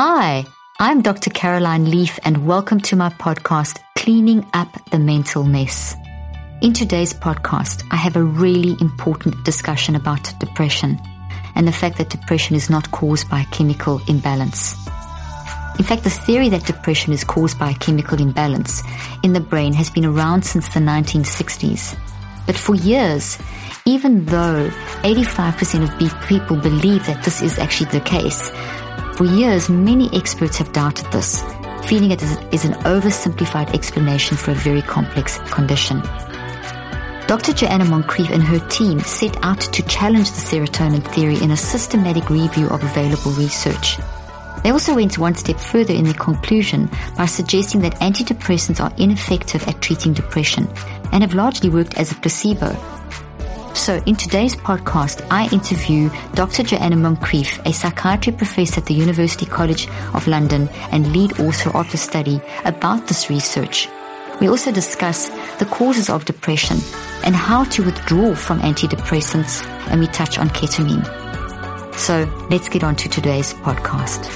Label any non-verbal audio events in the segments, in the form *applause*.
Hi, I'm Dr. Caroline Leaf, and welcome to my podcast, Cleaning Up the Mental Mess. In today's podcast, I have a really important discussion about depression and the fact that depression is not caused by chemical imbalance. In fact, the theory that depression is caused by a chemical imbalance in the brain has been around since the 1960s. But for years, even though 85% of people believe that this is actually the case, for years many experts have doubted this, feeling it is an oversimplified explanation for a very complex condition. Dr. Joanna Moncrieff and her team set out to challenge the serotonin theory in a systematic review of available research. They also went one step further in their conclusion by suggesting that antidepressants are ineffective at treating depression and have largely worked as a placebo. So, in today's podcast, I interview Dr. Joanna Moncrieff, a psychiatry professor at the University College of London and lead author of the study, about this research. We also discuss the causes of depression and how to withdraw from antidepressants, and we touch on ketamine. So let's get on to today's podcast.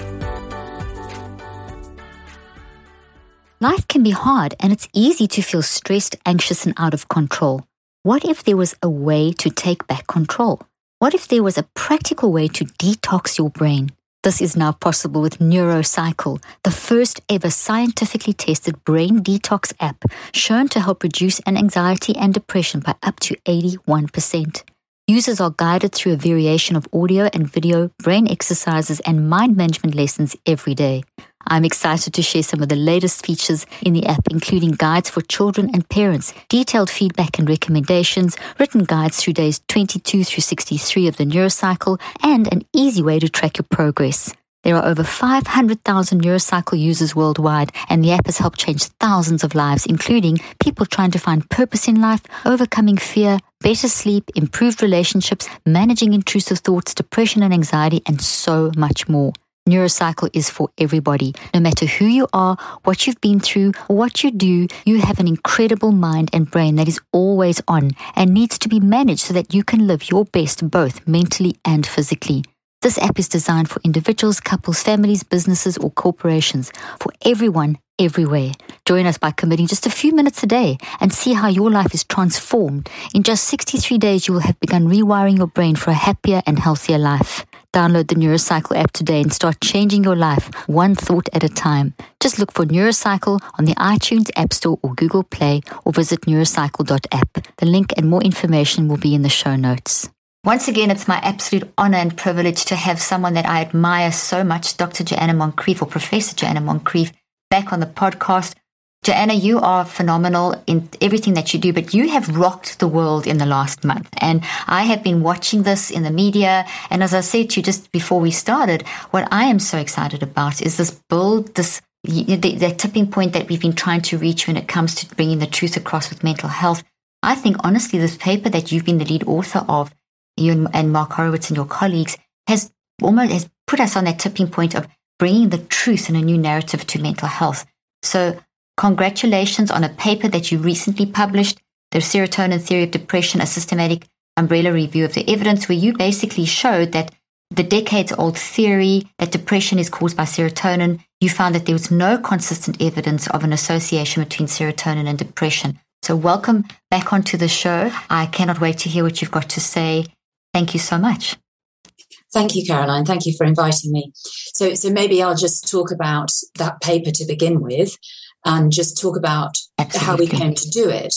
Life can be hard and it's easy to feel stressed, anxious, and out of control. What if there was a way to take back control? What if there was a practical way to detox your brain? This is now possible with NeuroCycle, the first ever scientifically tested brain detox app shown to help reduce an anxiety and depression by up to 81%. Users are guided through a variation of audio and video, brain exercises, and mind management lessons every day. I'm excited to share some of the latest features in the app, including guides for children and parents, detailed feedback and recommendations, written guides through days 22 through 63 of the NeuroCycle, and an easy way to track your progress. There are over 500,000 NeuroCycle users worldwide, and the app has helped change thousands of lives, including people trying to find purpose in life, overcoming fear, better sleep, improved relationships, managing intrusive thoughts, depression and anxiety, and so much more. NeuroCycle is for everybody. No matter who you are, what you've been through, what you do, you have an incredible mind and brain that is always on and needs to be managed so that you can live your best both mentally and physically. This app is designed for individuals, couples, families, businesses, or corporations, for everyone, everywhere. Join us by committing just a few minutes a day and see how your life is transformed. In just 63 days, you will have begun rewiring your brain for a happier and healthier life. Download the NeuroCycle app today and start changing your life one thought at a time. Just look for NeuroCycle on the iTunes App Store or Google Play or visit neurocycle.app. The link and more information will be in the show notes. Once again, it's my absolute honor and privilege to have someone that I admire so much, Dr. Joanna Moncrieff or Professor Joanna Moncrieff, back on the podcast. Joanna, you are phenomenal in everything that you do, but you have rocked the world in the last month. And I have been watching this in the media. And as I said to you just before we started, what I am so excited about is this build, this the, the tipping point that we've been trying to reach when it comes to bringing the truth across with mental health. I think honestly, this paper that you've been the lead author of you and Mark Horowitz and your colleagues has almost has put us on that tipping point of bringing the truth and a new narrative to mental health. So congratulations on a paper that you recently published, the serotonin theory of depression, a systematic umbrella review of the evidence, where you basically showed that the decades old theory that depression is caused by serotonin, you found that there was no consistent evidence of an association between serotonin and depression. So, welcome back onto the show. I cannot wait to hear what you've got to say Thank you so much. Thank you, Caroline. Thank you for inviting me. So, so maybe I'll just talk about that paper to begin with, and just talk about Absolutely. how we came to do it.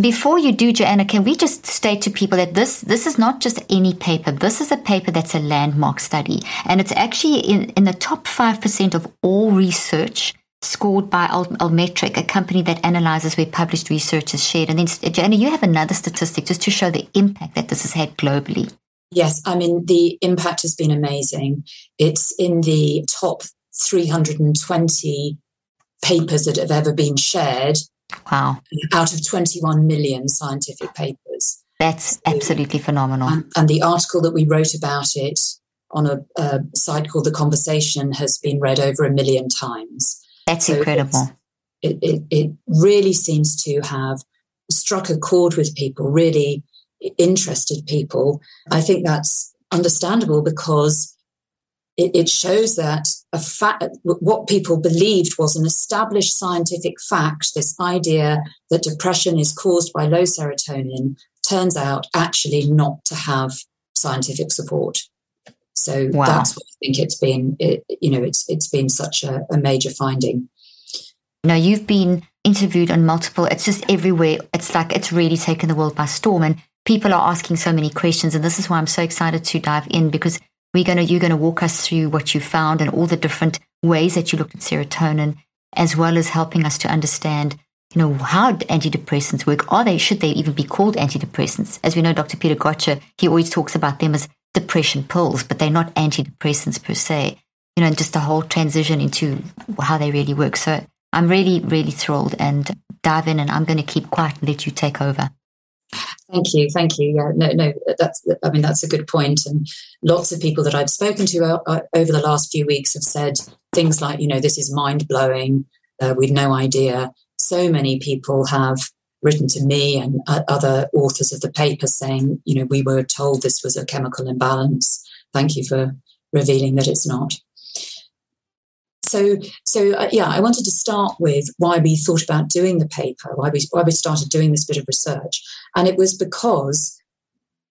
Before you do, Joanna, can we just state to people that this this is not just any paper. This is a paper that's a landmark study, and it's actually in, in the top five percent of all research scored by Altmetric, a company that analyzes where published research is shared. And then, Joanna, you have another statistic just to show the impact that this has had globally. Yes, I mean, the impact has been amazing. It's in the top 320 papers that have ever been shared. Wow. Out of 21 million scientific papers. That's absolutely phenomenal. And, and, the article that we wrote about it on a, a site called The Conversation has been read over a million times. That's so incredible. It, it, it really seems to have struck a chord with people, really interested people. I think that's understandable because it, it shows that a fact, what people believed was an established scientific fact, this idea that depression is caused by low serotonin, turns out actually not to have scientific support. So wow. that's what I think it's been. It, you know, it's it's been such a, a major finding. Now you've been interviewed on multiple. It's just everywhere. It's like it's really taken the world by storm, and people are asking so many questions. And this is why I'm so excited to dive in because we're gonna you're gonna walk us through what you found and all the different ways that you looked at serotonin, as well as helping us to understand you know, how antidepressants work. Are they, should they even be called antidepressants? As we know, Dr. Peter Gøtzsche, he always talks about them as depression pills, but they're not antidepressants per se. You know, and just the whole transition into how they really work. So I'm really, really thrilled and dive in and I'm going to keep quiet and let you take over. Thank you, thank you. Yeah, no, no, that's. I mean, that's a good point. And lots of people that I've spoken to uh, uh, over the last few weeks have said things like, you know, this is mind blowing. Uh, we'd no idea so many people have written to me and other authors of the paper saying, you know, we were told this was a chemical imbalance. Thank you for revealing that it's not. So, so uh, yeah, I wanted to start with why we thought about doing the paper, why we why we started doing this bit of research, and it was because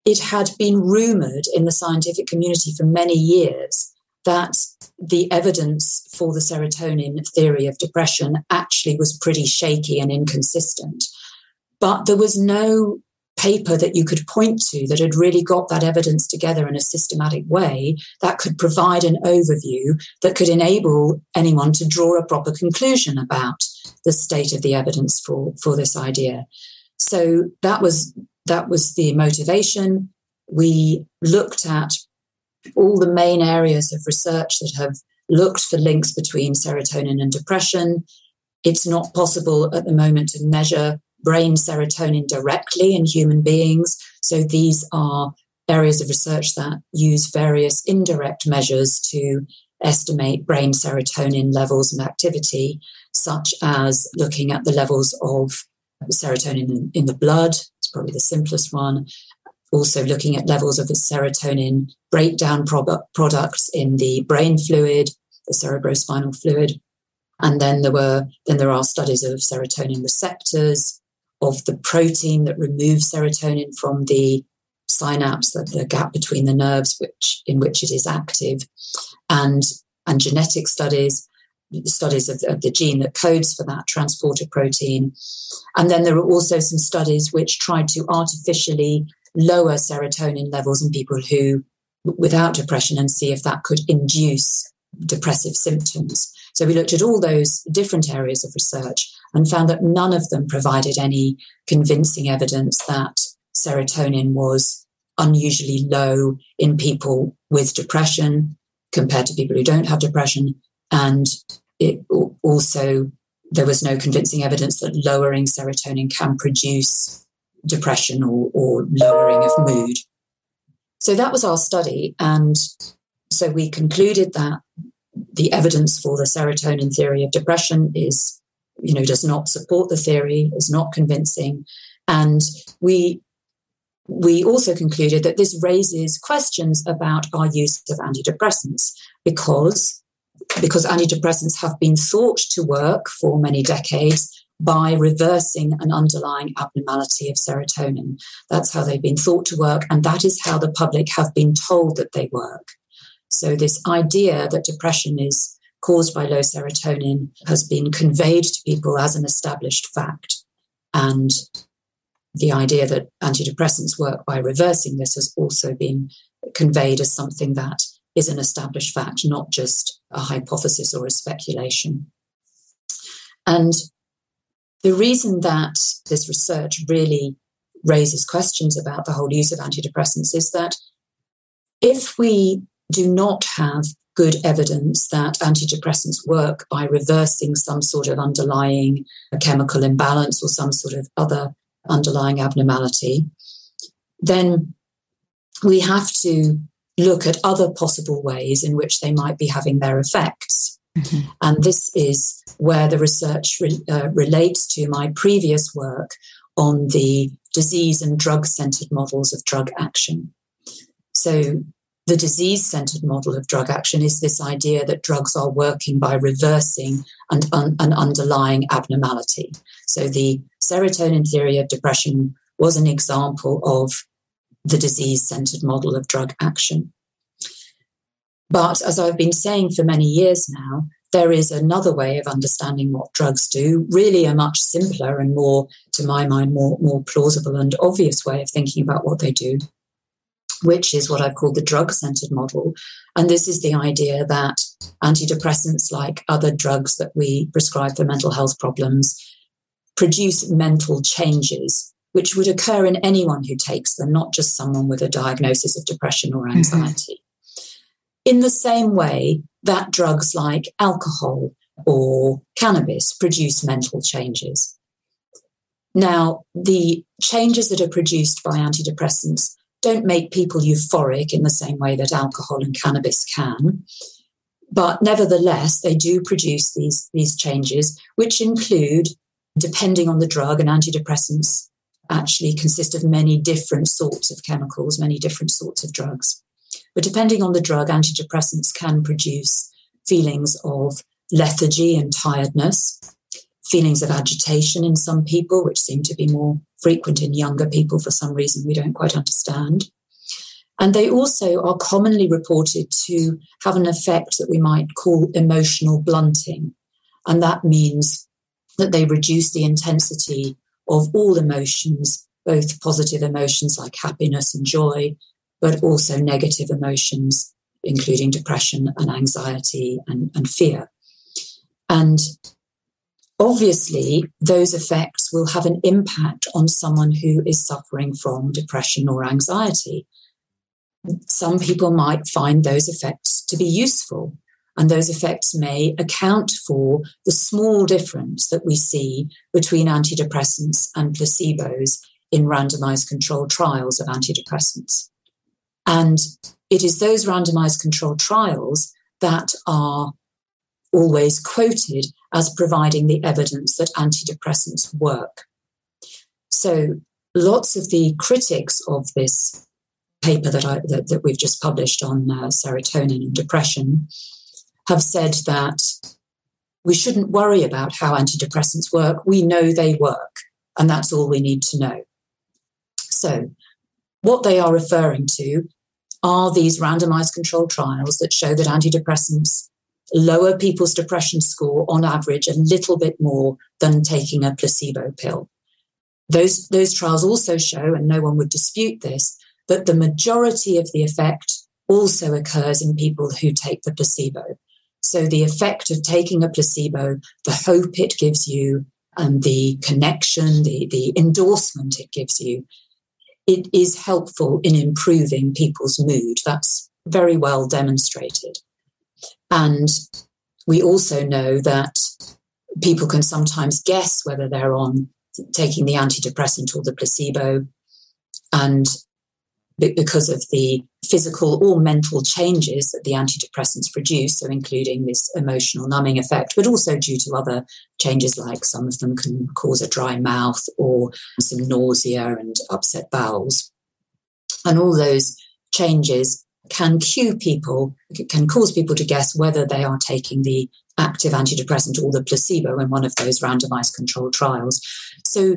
it had been rumored in the scientific community for many years that the evidence for the serotonin theory of depression actually was pretty shaky and inconsistent. But there was no paper that you could point to that had really got that evidence together in a systematic way that could provide an overview that could enable anyone to draw a proper conclusion about the state of the evidence for, for this idea. So that was that was the motivation. We looked at all the main areas of research that have looked for links between serotonin and depression. It's not possible at the moment to measure brain serotonin directly in human beings. So these are areas of research that use various indirect measures to estimate brain serotonin levels and activity, such as looking at the levels of serotonin in, the blood. It's probably the simplest one also looking at levels of the serotonin breakdown products in the brain fluid, the cerebrospinal fluid. And then there were then there are studies of serotonin receptors, of the protein that removes serotonin from the synapse, the, the gap between the nerves which in which it is active, and and genetic studies, studies of, of the gene that codes for that transporter protein. And then there are also some studies which tried to artificially lower serotonin levels in people who without depression and see if that could induce depressive symptoms. So we looked at all those different areas of research and found that none of them provided any convincing evidence that serotonin was unusually low in people with depression compared to people who don't have depression. And it also, there was no convincing evidence that lowering serotonin can produce depression or, or lowering of mood. So that was our study. And so we concluded that the evidence for the serotonin theory of depression is, you know, does not support the theory, is not convincing. And we we also concluded that this raises questions about our use of antidepressants because because antidepressants have been thought to work for many decades by reversing an underlying abnormality of serotonin. That's how they've been thought to work, and that is how the public have been told that they work. So, this idea that depression is caused by low serotonin has been conveyed to people as an established fact. And the idea that antidepressants work by reversing this has also been conveyed as something that is an established fact, not just a hypothesis or a speculation. And the reason that this research really raises questions about the whole use of antidepressants is that if we do not have good evidence that antidepressants work by reversing some sort of underlying chemical imbalance or some sort of other underlying abnormality, then we have to look at other possible ways in which they might be having their effects. Mm-hmm. And this is where the research re- uh, relates to my previous work on the disease and drug centered models of drug action. So, the disease centered model of drug action is this idea that drugs are working by reversing an, un, an underlying abnormality. So the serotonin theory of depression was an example of the disease centered model of drug action. But as I've been saying for many years now, there is another way of understanding what drugs do, really a much simpler and more, to my mind, more, more plausible and obvious way of thinking about what they do, which is what I've called the drug centered model. And this is the idea that antidepressants, like other drugs that we prescribe for mental health problems, produce mental changes which would occur in anyone who takes them, not just someone with a diagnosis of depression or mm-hmm. anxiety. Mm-hmm. In the same way that drugs like alcohol or cannabis produce mental changes. Now, the changes that are produced by antidepressants don't make people euphoric in the same way that alcohol and cannabis can. But nevertheless, they do produce these, these changes, which include, depending on the drug, and antidepressants actually consist of many different sorts of chemicals, many different sorts of drugs. But depending on the drug, antidepressants can produce feelings of lethargy and tiredness, feelings of agitation in some people, which seem to be more frequent in younger people for some reason we don't quite understand. And they also are commonly reported to have an effect that we might call emotional blunting. And that means that they reduce the intensity of all emotions, both positive emotions like happiness and joy, but also negative emotions, including depression and anxiety and, and fear. And obviously, those effects will have an impact on someone who is suffering from depression or anxiety. Some people might find those effects to be useful, and those effects may account for the small difference that we see between antidepressants and placebos in randomized controlled trials of antidepressants. And it is those randomized controlled trials that are always quoted as providing the evidence that antidepressants work. So lots of the critics of this paper that, I, that, that we've just published on uh, serotonin and depression have said that we shouldn't worry about how antidepressants work. We know they work, and that's all we need to know. So, what they are referring to are these randomized controlled trials that show that antidepressants lower people's depression score on average a little bit more than taking a placebo pill. Those, those trials also show, and no one would dispute this, that the majority of the effect also occurs in people who take the placebo. So the effect of taking a placebo, the hope it gives you, and the connection, the, the endorsement it gives you, it is helpful in improving people's mood. That's very well demonstrated. And we also know that people can sometimes guess whether they're on taking the antidepressant or the placebo. And because of the physical or mental changes that the antidepressants produce, so including this emotional numbing effect, but also due to other changes like some of them can cause a dry mouth or some nausea and upset bowels. And all those changes can cue people, can cause people to guess whether they are taking the active antidepressant or the placebo in one of those randomized controlled trials. So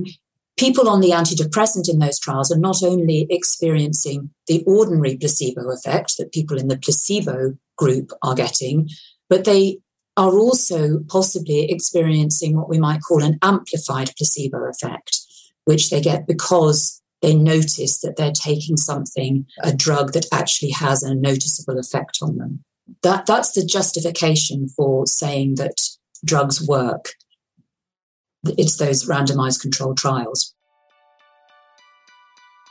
people on the antidepressant in those trials are not only experiencing the ordinary placebo effect that people in the placebo group are getting, but they are also possibly experiencing what we might call an amplified placebo effect, which they get because they notice that they're taking something, a drug that actually has a noticeable effect on them. That, that's the justification for saying that drugs work it's those randomized controlled trials.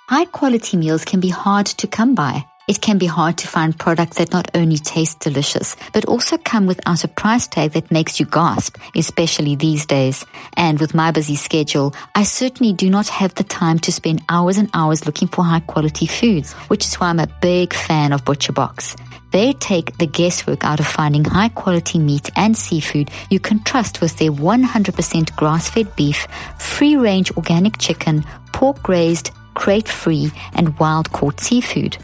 High quality meals can be hard to come by. It can be hard to find products that not only taste delicious, but also come without a price tag that makes you gasp, especially these days. And with my busy schedule, I certainly do not have the time to spend hours and hours looking for high quality foods, which is why I'm a big fan of ButcherBox. They take the guesswork out of finding high quality meat and seafood you can trust with their 100% grass fed beef, free range organic chicken, pork raised, crate free, and wild caught seafood.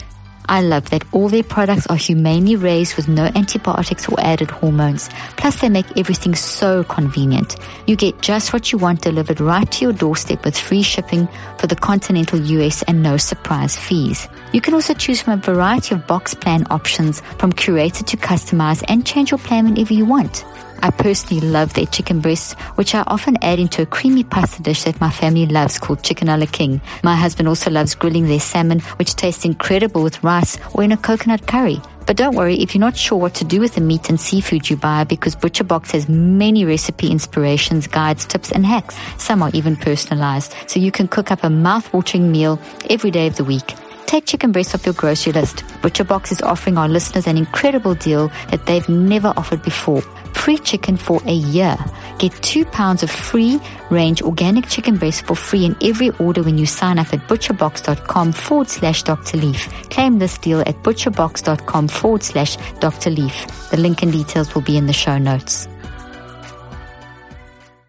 I love that all their products are humanely raised with no antibiotics or added hormones. Plus, they make everything so convenient. You get just what you want delivered right to your doorstep with free shipping for the continental US and no surprise fees. You can also choose from a variety of box plan options from curated to customized and change your plan whenever you want. I personally love their chicken breasts, which I often add into a creamy pasta dish that my family loves called chicken a la king. My husband also loves grilling their salmon, which tastes incredible with rice or in a coconut curry. But don't worry if you're not sure what to do with the meat and seafood you buy because ButcherBox has many recipe inspirations, guides, tips, and hacks. Some are even personalized, so you can cook up a mouth-watering meal every day of the week. Take chicken breasts off your grocery list. ButcherBox is offering our listeners an incredible deal that they've never offered before free chicken for a year. Get two pounds of free range organic chicken breast for free in every order when you sign up at butcherbox.com forward slash Dr. Leaf. Claim this deal at butcherbox.com forward slash Dr. Leaf. The link and details will be in the show notes.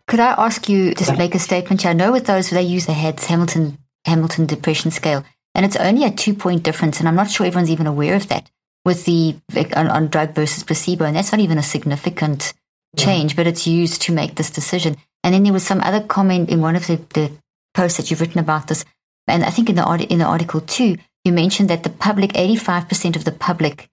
Could I ask you to make a statement? I know with those they use the heads Hamilton Hamilton depression scale, and it's only a two point difference, and I'm not sure everyone's even aware of that with the on, on drug versus placebo, and that's not even a significant change, yeah. but it's used to make this decision. And then there was some other comment in one of the, the posts that you've written about this, and I think in the in the article too, you mentioned that the public, eighty five percent of the public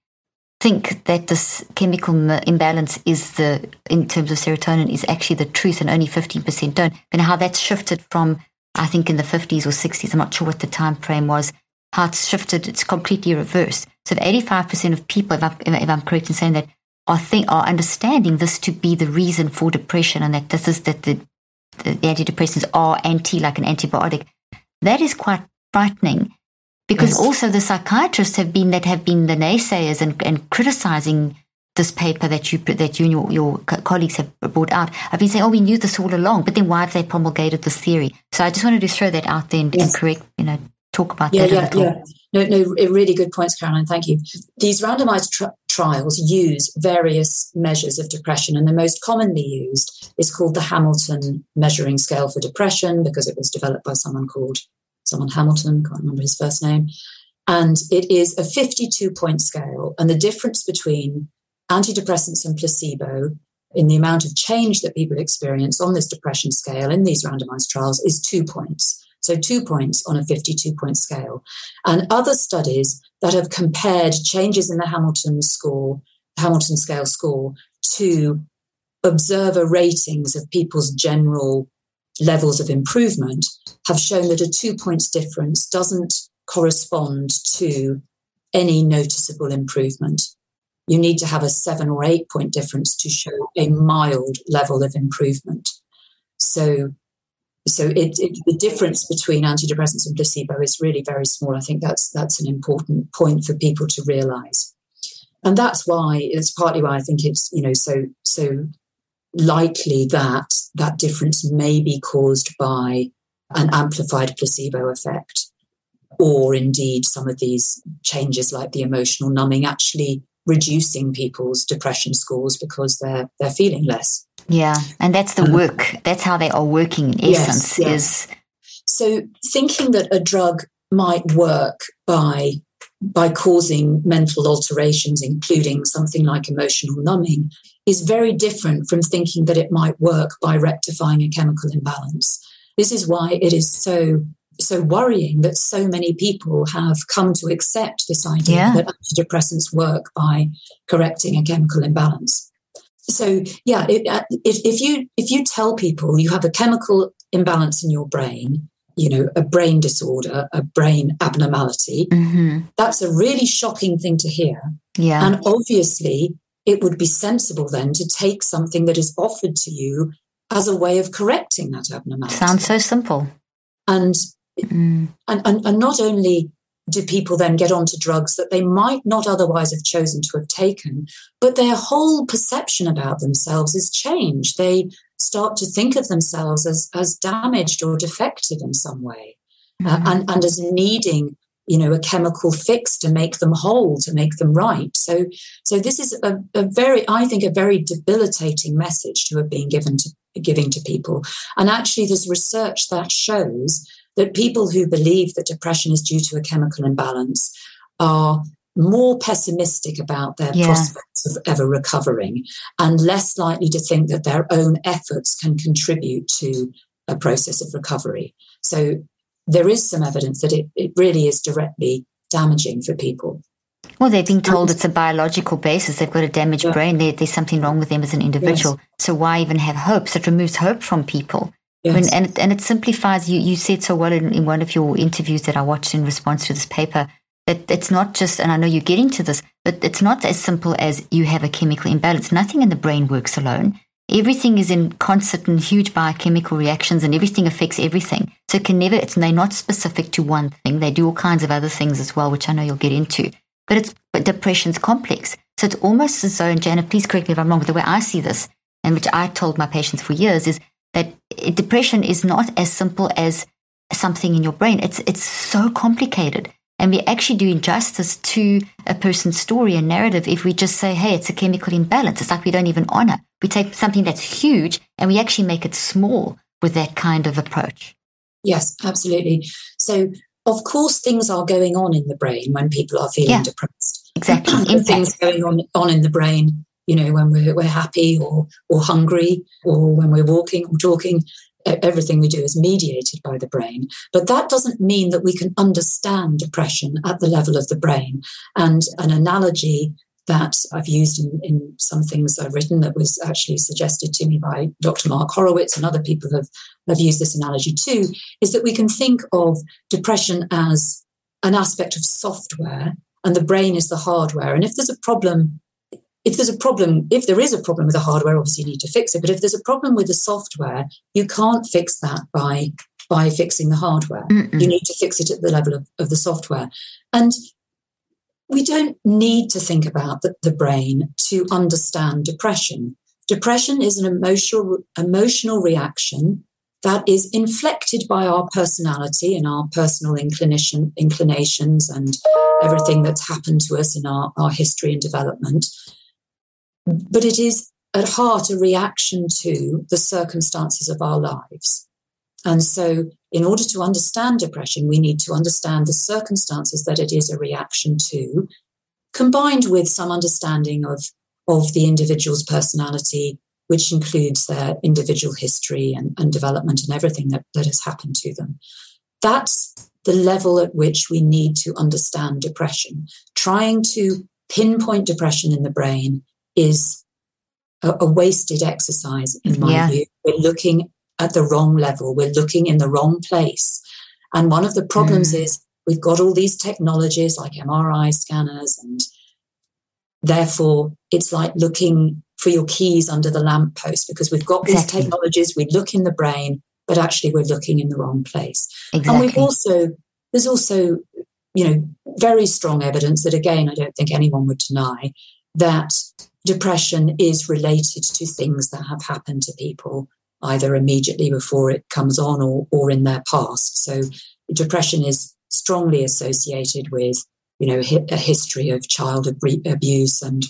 think that this chemical imbalance is the in terms of serotonin is actually the truth, and only fifteen percent don't. And how that's shifted from I think in the fifties or sixties, I'm not sure what the time frame was, how it's shifted, it's completely reversed. So 85% of people, if, I, if I'm correct in saying that, are, think, are understanding this to be the reason for depression and that this is that the, the, the antidepressants are anti, like an antibiotic. That is quite frightening because yes. also the psychiatrists have been that have been the naysayers and, and criticizing this paper that you that you and your, your colleagues have brought out. I've been saying, oh, we knew this all along, but then why have they promulgated this theory? So I just wanted to throw that out there and, yes. and correct, you know, talk about yeah, that yeah, Yeah. No, no, really good points, Caroline. Thank you. These randomized tr- trials use various measures of depression, and the most commonly used is called the Hamilton Measuring Scale for Depression because it was developed by someone called someone Hamilton, can't remember his first name. And it is a 52 point scale, and the difference between antidepressants and placebo in the amount of change that people experience on this depression scale in these randomized trials is two points. So two points on a 52 point scale. And other studies that have compared changes in the Hamilton score, Hamilton scale score to observer ratings of people's general levels of improvement have shown that a two points difference doesn't correspond to any noticeable improvement. You need to have a seven or eight point difference to show a mild level of improvement. So so it, it, the difference between antidepressants and placebo is really very small. I think that's that's an important point for people to realise, and that's why it's partly why I think it's you know so so likely that that difference may be caused by an amplified placebo effect, or indeed some of these changes like the emotional numbing actually reducing people's depression scores because they're they're feeling less. Yeah, and that's the um, work. That's how they are working in essence. Yes, Is so thinking that a drug might work by by causing mental alterations, including something like emotional numbing, is very different from thinking that it might work by rectifying a chemical imbalance. This is why it is so so worrying that so many people have come to accept this idea yeah. that antidepressants work by correcting a chemical imbalance. So yeah it, uh, if, if you if you tell people you have a chemical imbalance in your brain you know a brain disorder a brain abnormality mm-hmm. that's a really shocking thing to hear. Yeah. And obviously it would be sensible then to take something that is offered to you as a way of correcting that abnormality. Sounds so simple. And mm. and, and and not only do people then get onto drugs that they might not otherwise have chosen to have taken, but their whole perception about themselves is changed. They start to think of themselves as, as damaged or defective in some way uh, mm-hmm. uh, and, and as needing you know a chemical fix to make them whole to make them right so so this is a, a very i think a very debilitating message to have been given to giving to people and actually there's research that shows that people who believe that depression is due to a chemical imbalance are more pessimistic about their yeah. prospects of ever recovering and less likely to think that their own efforts can contribute to a process of recovery. So there is some evidence that it, it really is directly damaging for people. Well, they've been told it's a biological basis. They've got a damaged yeah. brain. There, there's something wrong with them as an individual. Yes. So why even have hope? So it removes hope from people. Yes. When, and, it, and it simplifies, you, you said so well in, in one of your interviews that I watched in response to this paper, that it's not just, and I know you're getting to this, but it's not as simple as you have a chemical imbalance. Nothing in the brain works alone. Everything is in concert and huge biochemical reactions, and everything affects everything. So it can never, it's they're not specific to one thing. They do all kinds of other things as well, which I know you'll get into. But it's but depression's complex. So it's almost as though, and Jana, please correct me if I'm wrong, but the way I see this, and which I told my patients for years, is that depression is not as simple as something in your brain. It's it's so complicated. And we actually do injustice to a person's story and narrative if we just say, hey, it's a chemical imbalance. It's like we don't even honor. We take something that's huge and we actually make it small with that kind of approach. Yes, absolutely. So, of course, things are going on in the brain when people are feeling yeah, depressed. Exactly. things going on, on in the brain you know, when we're, we're happy or, or hungry or when we're walking or talking. Everything we do is mediated by the brain. But that doesn't mean that we can understand depression at the level of the brain. And an analogy that I've used in, in some things I've written that was actually suggested to me by Dr. Mark Horowitz and other people have, have used this analogy too, is that we can think of depression as an aspect of software and the brain is the hardware. And if there's a problem if there's a problem, if there is a problem with the hardware, obviously you need to fix it. But if there's a problem with the software, you can't fix that by by fixing the hardware. Mm-mm. You need to fix it at the level of, of the software. And we don't need to think about the, the brain to understand depression. Depression is an emotional emotional reaction that is inflected by our personality and our personal inclination, inclinations and everything that's happened to us in our, our history and development. But it is at heart a reaction to the circumstances of our lives. And so, in order to understand depression, we need to understand the circumstances that it is a reaction to, combined with some understanding of, of the individual's personality, which includes their individual history and, and development and everything that, that has happened to them. That's the level at which we need to understand depression. Trying to pinpoint depression in the brain is a, a wasted exercise, in my yeah. view. We're looking at the wrong level, we're looking in the wrong place. And one of the problems mm. is we've got all these technologies like MRI scanners, and therefore it's like looking for your keys under the lamppost because we've got exactly. these technologies, we look in the brain, but actually we're looking in the wrong place. Exactly. And we've also, there's also, you know, very strong evidence that, again, I don't think anyone would deny that depression is related to things that have happened to people either immediately before it comes on or, or in their past. So depression is strongly associated with, you know, a history of child abuse and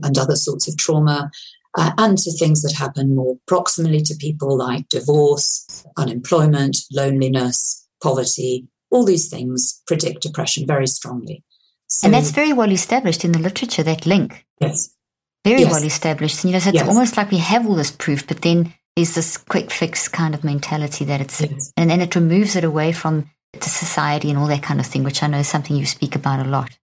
and other sorts of trauma, uh, and to things that happen more proximally to people like divorce, unemployment, loneliness, poverty. All these things predict depression very strongly. So, and that's very well established in the literature, that link. Yes very yes. well established. And, you know, so it's yes. almost like we have all this proof, but then there's this quick fix kind of mentality that it's, yes. and then it removes it away from the society and all that kind of thing, which I know is something you speak about a lot.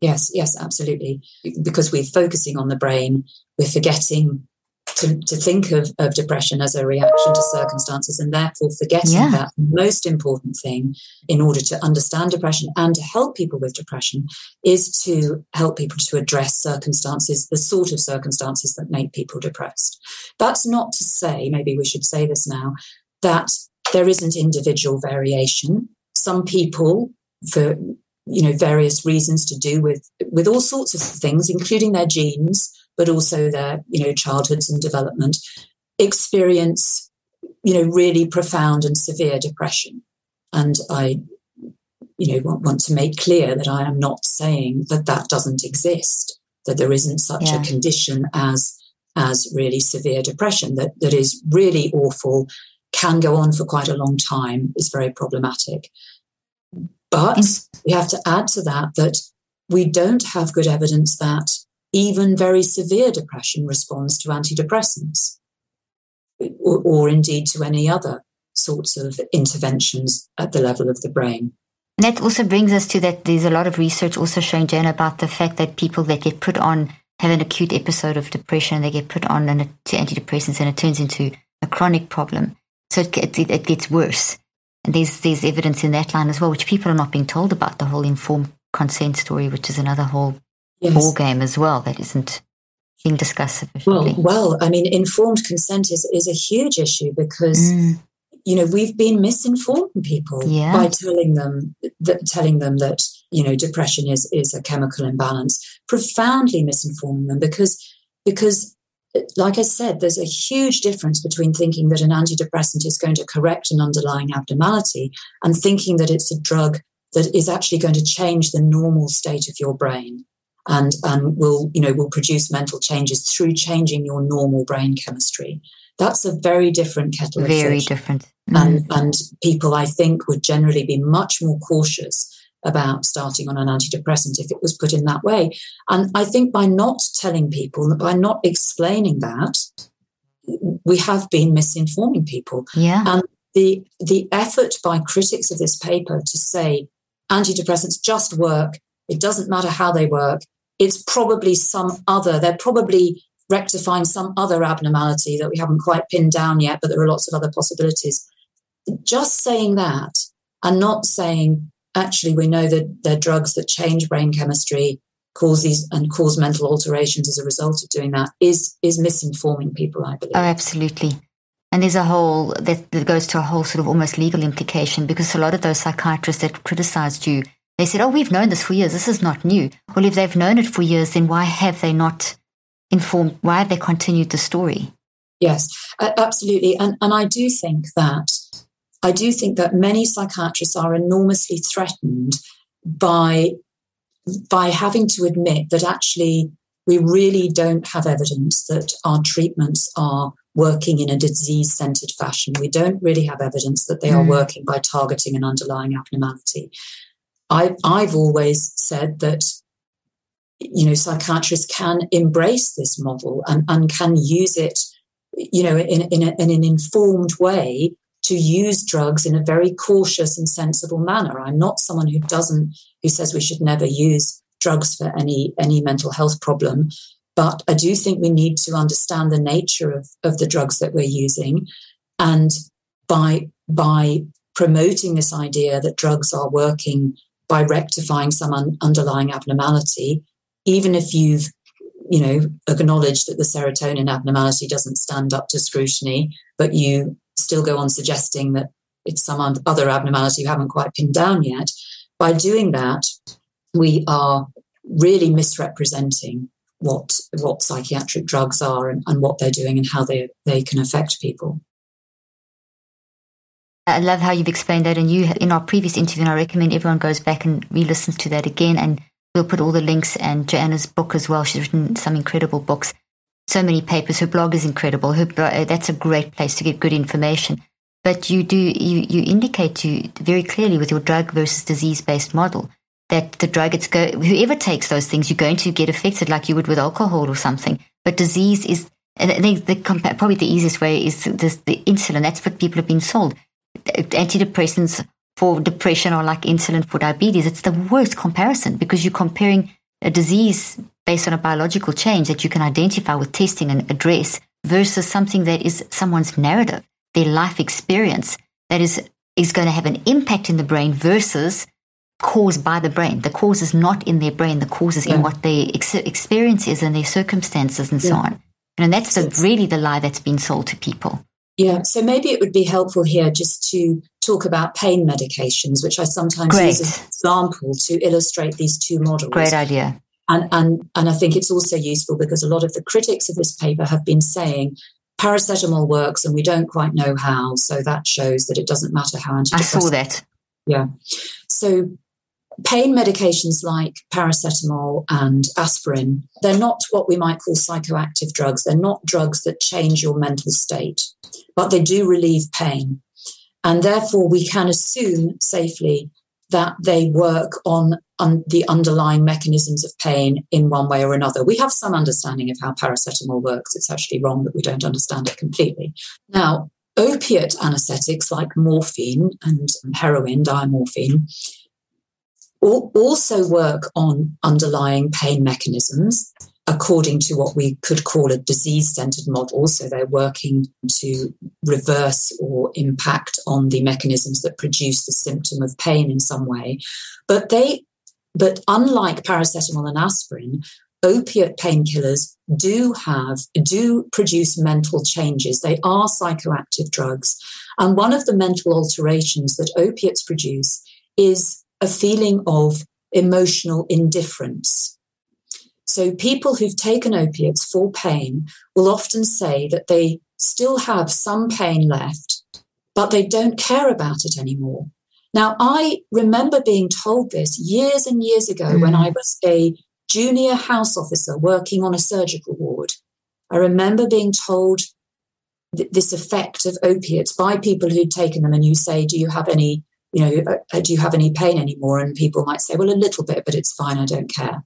Yes, yes, absolutely. Because we're focusing on the brain, we're forgetting to, to think of, of depression as a reaction to circumstances and therefore forgetting yeah. that most important thing in order to understand depression and to help people with depression is to help people to address circumstances, the sort of circumstances that make people depressed. That's not to say, maybe we should say this now, that there isn't individual variation. Some people, for you know various reasons to do with with all sorts of things including their genes but also their you know childhoods and development experience you know really profound and severe depression. And i you know want, want to make clear that i am not saying that that doesn't exist that there isn't such yeah. a condition as as really severe depression that that is really awful can go on for quite a long time is very problematic. But mm. we have to add to that that we don't have good evidence that even very severe depression responds to antidepressants or, or indeed to any other sorts of interventions at the level of the brain. And that also brings us to that there's a lot of research also showing, Jane, about the fact that people that get put on have an acute episode of depression, they get put on an, to antidepressants and it turns into a chronic problem. So it, it, it gets worse. And there's, there's evidence in that line as well, which people are not being told about, the whole informed consent story, which is another whole yes. ball game as well that isn't being discussed sufficiently. Well, well, I mean, informed consent is, is a huge issue because mm you know we've been misinforming people yeah. by telling them that telling them that you know depression is is a chemical imbalance profoundly misinforming them because because like i said there's a huge difference between thinking that an antidepressant is going to correct an underlying abnormality and thinking that it's a drug that is actually going to change the normal state of your brain and and will you know will produce mental changes through changing your normal brain chemistry that's a very different kettle of very fish. different and, mm. and people, I think, would generally be much more cautious about starting on an antidepressant if it was put in that way. And I think by not telling people, by not explaining that, we have been misinforming people. Yeah. And the the effort by critics of this paper to say antidepressants just work, it doesn't matter how they work, it's probably some other, they're probably rectifying some other abnormality that we haven't quite pinned down yet, but there are lots of other possibilities just saying that and not saying, actually, we know that there are drugs that change brain chemistry, cause these and cause mental alterations as a result of doing that is is misinforming people, I believe. Oh, absolutely. And there's a whole that, that goes to a whole sort of almost legal implication because a lot of those psychiatrists that criticized you, they said, Oh, we've known this for years. This is not new. Well, if they've known it for years, then why have they not informed? Why have they continued the story? Yes, absolutely. And, and I do think that I do think that many psychiatrists are enormously threatened by by having to admit that actually we really don't have evidence that our treatments are working in a disease centered fashion. We don't really have evidence that they are mm. working by targeting an underlying abnormality. I, I've always said that you know psychiatrists can embrace this model and, and can use it you know in, in, a, in an informed way to use drugs in a very cautious and sensible manner. I'm not someone who doesn't, who says we should never use drugs for any, any mental health problem. But I do think we need to understand the nature of, of the drugs that we're using. And by, by promoting this idea that drugs are working by rectifying some un- underlying abnormality, even if you've you know acknowledged that the serotonin abnormality doesn't stand up to scrutiny but you still go on suggesting that it's some other abnormality you haven't quite pinned down yet. By doing that, we are really misrepresenting what what psychiatric drugs are and, and what they're doing and how they they can affect people. I love how you've explained that. And you, in our previous interview, and I recommend everyone goes back and re-listens to that again. And we'll put all the links and Joanna's book as well. She's written some incredible books so many papers. Her blog is incredible. Her, that's a great place to get good information. But you do you, you indicate to very clearly with your drug versus disease based model that the drug it's go whoever takes those things you're going to get affected like you would with alcohol or something. But disease is the, the, probably the easiest way is this, the insulin. That's what people have been sold. Antidepressants for depression or like insulin for diabetes. It's the worst comparison because you're comparing a disease based on a biological change that you can identify with testing and address versus something that is someone's narrative, their life experience that is, is going to have an impact in the brain versus caused by the brain. The cause is not in their brain, the cause is yeah. in what their ex- experience is and their circumstances and yeah. so on. And that's the, really the lie that's been sold to people. Yeah, so maybe it would be helpful here just to talk about pain medications, which I sometimes Great. use as an example to illustrate these two models. Great idea. And, and, and I think it's also useful because a lot of the critics of this paper have been saying paracetamol works and we don't quite know how. So that shows that it doesn't matter how antidepressant. I saw that. Yeah. So pain medications like paracetamol and aspirin, they're not what we might call psychoactive drugs. They're not drugs that change your mental state, but they do relieve pain. And therefore, we can assume safely that they work on the underlying mechanisms of pain in one way or another. We have some understanding of how paracetamol works. It's actually wrong that we don't understand it completely. Now, opiate anesthetics like morphine and heroin, diamorphine, also work on underlying pain mechanisms according to what we could call a disease centered model. So they're working to reverse or impact on the mechanisms that produce the symptom of pain in some way. But they, but unlike paracetamol and aspirin, opiate painkillers do have, do produce mental changes. They are psychoactive drugs. And one of the mental alterations that opiates produce is a feeling of emotional indifference. So, people who've taken opiates for pain will often say that they still have some pain left, but they don't care about it anymore. Now, I remember being told this years and years ago mm. when I was a junior house officer working on a surgical ward. I remember being told th- this effect of opiates by people who'd taken them, and you say, Do you have any you know, uh, uh, do you have any pain anymore? And people might say, well, a little bit, but it's fine. I don't care.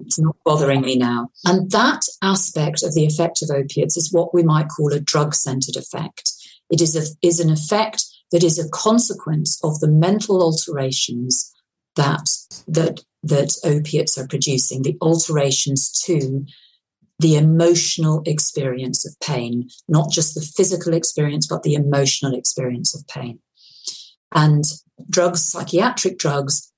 It's not bothering me now. And that aspect of the effect of opiates is what we might call a drug centered effect. It is, a, is an effect that is a consequence of the mental alterations that, that, that opiates are producing, the alterations to the emotional experience of pain, not just the physical experience, but the emotional experience of pain. And drugs, psychiatric drugs,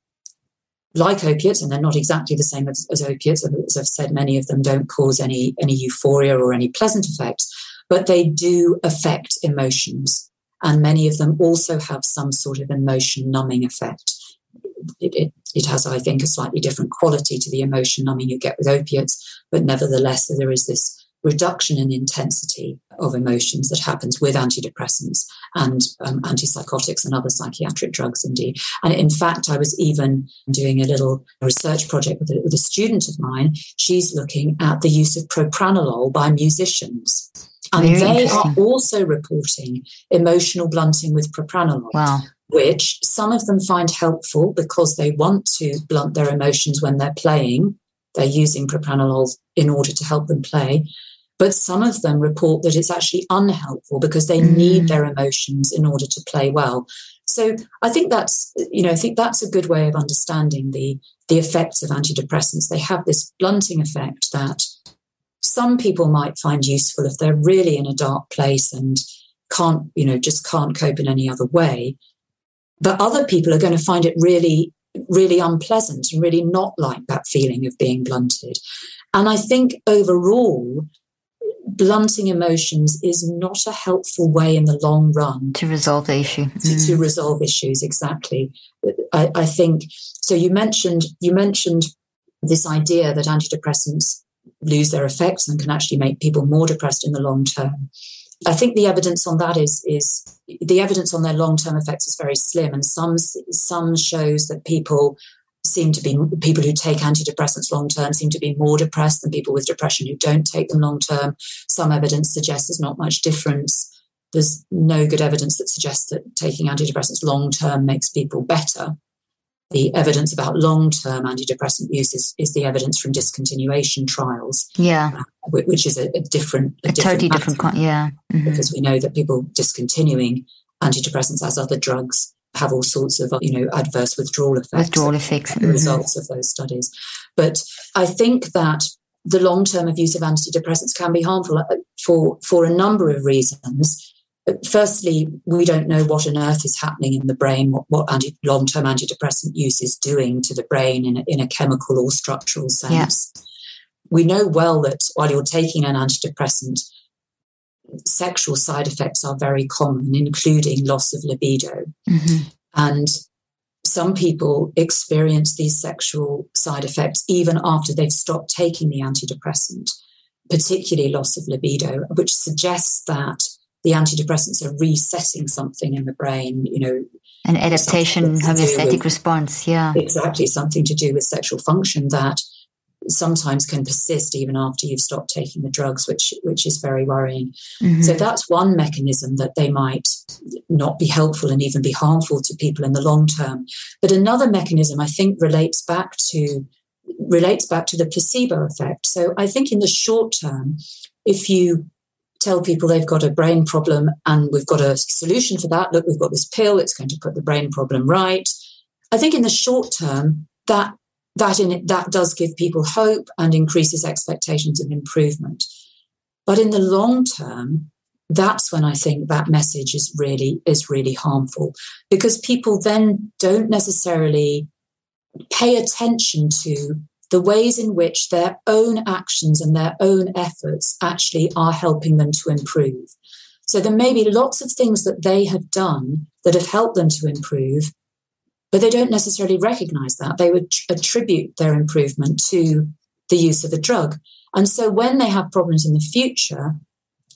like opiates, and they're not exactly the same as, as, opiates. As I've said, many of them don't cause any any euphoria or any pleasant effects, but they do affect emotions, and many of them also have some sort of emotion numbing effect. It, it, it has, I think, a slightly different quality to the emotion numbing you get with opiates, but nevertheless, there is this reduction in intensity of emotions that happens with antidepressants and um, antipsychotics and other psychiatric drugs indeed. And in fact i was even doing a little research project with a, with a student of mine. She's looking at the use of propranolol by musicians. And Very they are also reporting emotional blunting with propranolol wow. which some of them find helpful because they want to blunt their emotions when they're playing. They're using propranolol in order to help them play. But some of them report that it's actually unhelpful because they mm. need their emotions in order to play well. So I think that's you know I think that's a good way of understanding the the effects of antidepressants. They have this blunting effect that some people might find useful if they're really in a dark place and can't you know just can't cope in any other way. But other people are going to find it really really unpleasant and really not like that feeling of being blunted. And I think overall, blunting emotions is not a helpful way in the long run to resolve the issue. To, mm. to resolve issues, exactly. I, I think so. You mentioned you mentioned this idea that antidepressants lose their effects and can actually make people more depressed in the long term. I think the evidence on that is is the evidence on their long term effects is very slim, and some some shows that people seem to be people who take antidepressants long term seem to be more depressed than people with depression who don't take them long term. Some evidence suggests there's not much difference. There's no good evidence that suggests that taking antidepressants long term makes people better. The evidence about long term antidepressant use is, is, the evidence from discontinuation trials. Yeah. Uh, which is a, a different, a, a different totally different, con- yeah. Mm-hmm. Because we know that people discontinuing antidepressants as other drugs have all sorts of you know adverse withdrawal effects. Withdrawal effects. The mm-hmm. results of those studies, but I think that the long term abuse of antidepressants can be harmful uh, for for a number of reasons. Firstly, we don't know what on earth is happening in the brain, what, what anti, long-term antidepressant use is doing to the brain in a, in a chemical or structural sense. Yeah. We know well that while you're taking an antidepressant, sexual side effects are very common, including loss of libido. Mm-hmm. And some people experience these sexual side effects even after they've stopped taking the antidepressant, particularly loss of libido, which suggests that the antidepressants are resetting something in the brain, you know. An adaptation, homeostatic response, yeah. Exactly, something to do with sexual function that sometimes can persist even after you've stopped taking the drugs, which which is very worrying. Mm-hmm. So that's one mechanism that they might not be helpful and even be harmful to people in the long term. But another mechanism I think relates back to relates back to the placebo effect. So I think in the short term, if you tell people they've got a brain problem and we've got a solution for that, look, we've got this pill, it's going to put the brain problem right. I think in the short term, that that in it, that does give people hope and increases expectations of improvement. But in the long term, that's when I think that message is really is really harmful because people then don't necessarily pay attention to the ways in which their own actions and their own efforts actually are helping them to improve. So there may be lots of things that they have done that have helped them to improve, but they don't necessarily recognize that. They would attribute their improvement to the use of a drug. And so when they have problems in the future,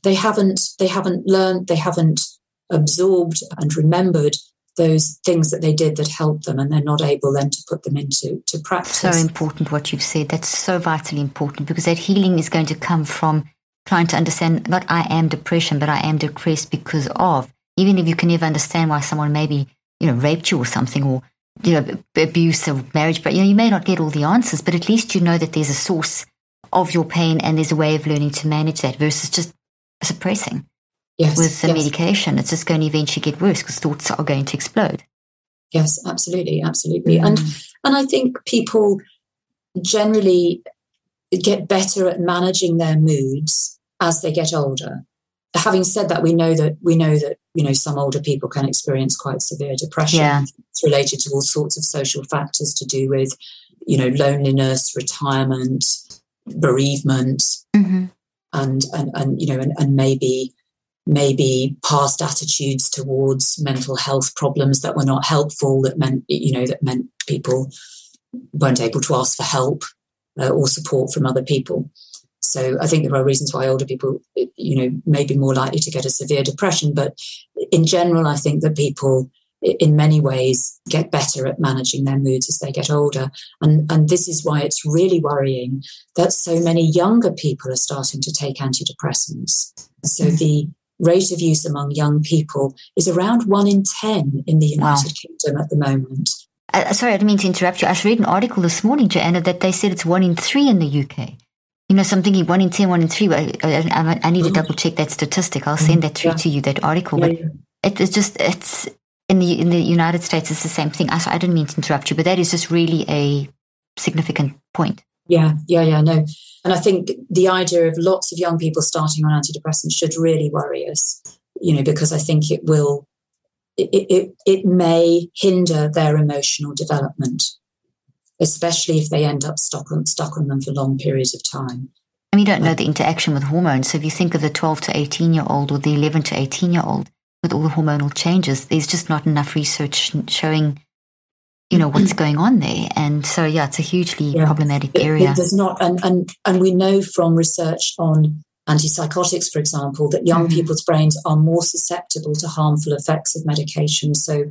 they haven't they haven't learned, they haven't absorbed and remembered those things that they did that helped them and they're not able then to put them into to practice. So important what you've said. That's so vitally important because that healing is going to come from trying to understand not I am depression, but I am depressed because of. Even if you can never understand why someone maybe, you know, raped you or something or you know, abuse of marriage, but you know, you may not get all the answers, but at least you know that there's a source of your pain and there's a way of learning to manage that versus just suppressing yes, with the yes. medication. It's just going to eventually get worse because thoughts are going to explode. Yes, absolutely, absolutely. Mm. And and I think people generally get better at managing their moods as they get older. Having said that, we know that we know that you know some older people can experience quite severe depression. Yeah. It's related to all sorts of social factors to do with you know loneliness, retirement, bereavement, mm-hmm. and and and you know and, and maybe maybe past attitudes towards mental health problems that were not helpful that meant you know that meant people weren't able to ask for help uh, or support from other people so i think there are reasons why older people you know may be more likely to get a severe depression but in general i think that people in many ways get better at managing their moods as they get older and and this is why it's really worrying that so many younger people are starting to take antidepressants so mm. the rate of use among young people is around one in 10 in the United wow. Kingdom at the moment. Uh, sorry, I didn't mean to interrupt you. I should read an article this morning, Joanna, that they said it's one in three in the UK. You know, so I'm thinking one in 10, one in three. I, I, I need to mm. double check that statistic. I'll send that through yeah. to you, that article. But yeah. It, it's just, it's in the in the United States, it's the same thing. I, I didn't mean to interrupt you, but that is just really a significant point. Yeah, yeah, yeah, no. And I think the idea of lots of young people starting on antidepressants should really worry us, you know, because I think it will, it, it, it may hinder their emotional development, especially if they end up stuck on, stuck on them for long periods of time. And we don't know the interaction with hormones. So if you think of the 12 to 18 year old or the 11 to 18 year old with all the hormonal changes, there's just not enough research showing you know what's going on there and so yeah it's a hugely yeah. problematic area it, does not and, and and we know from research on antipsychotics for example that young mm-hmm. people's brains are more susceptible to harmful effects of medication so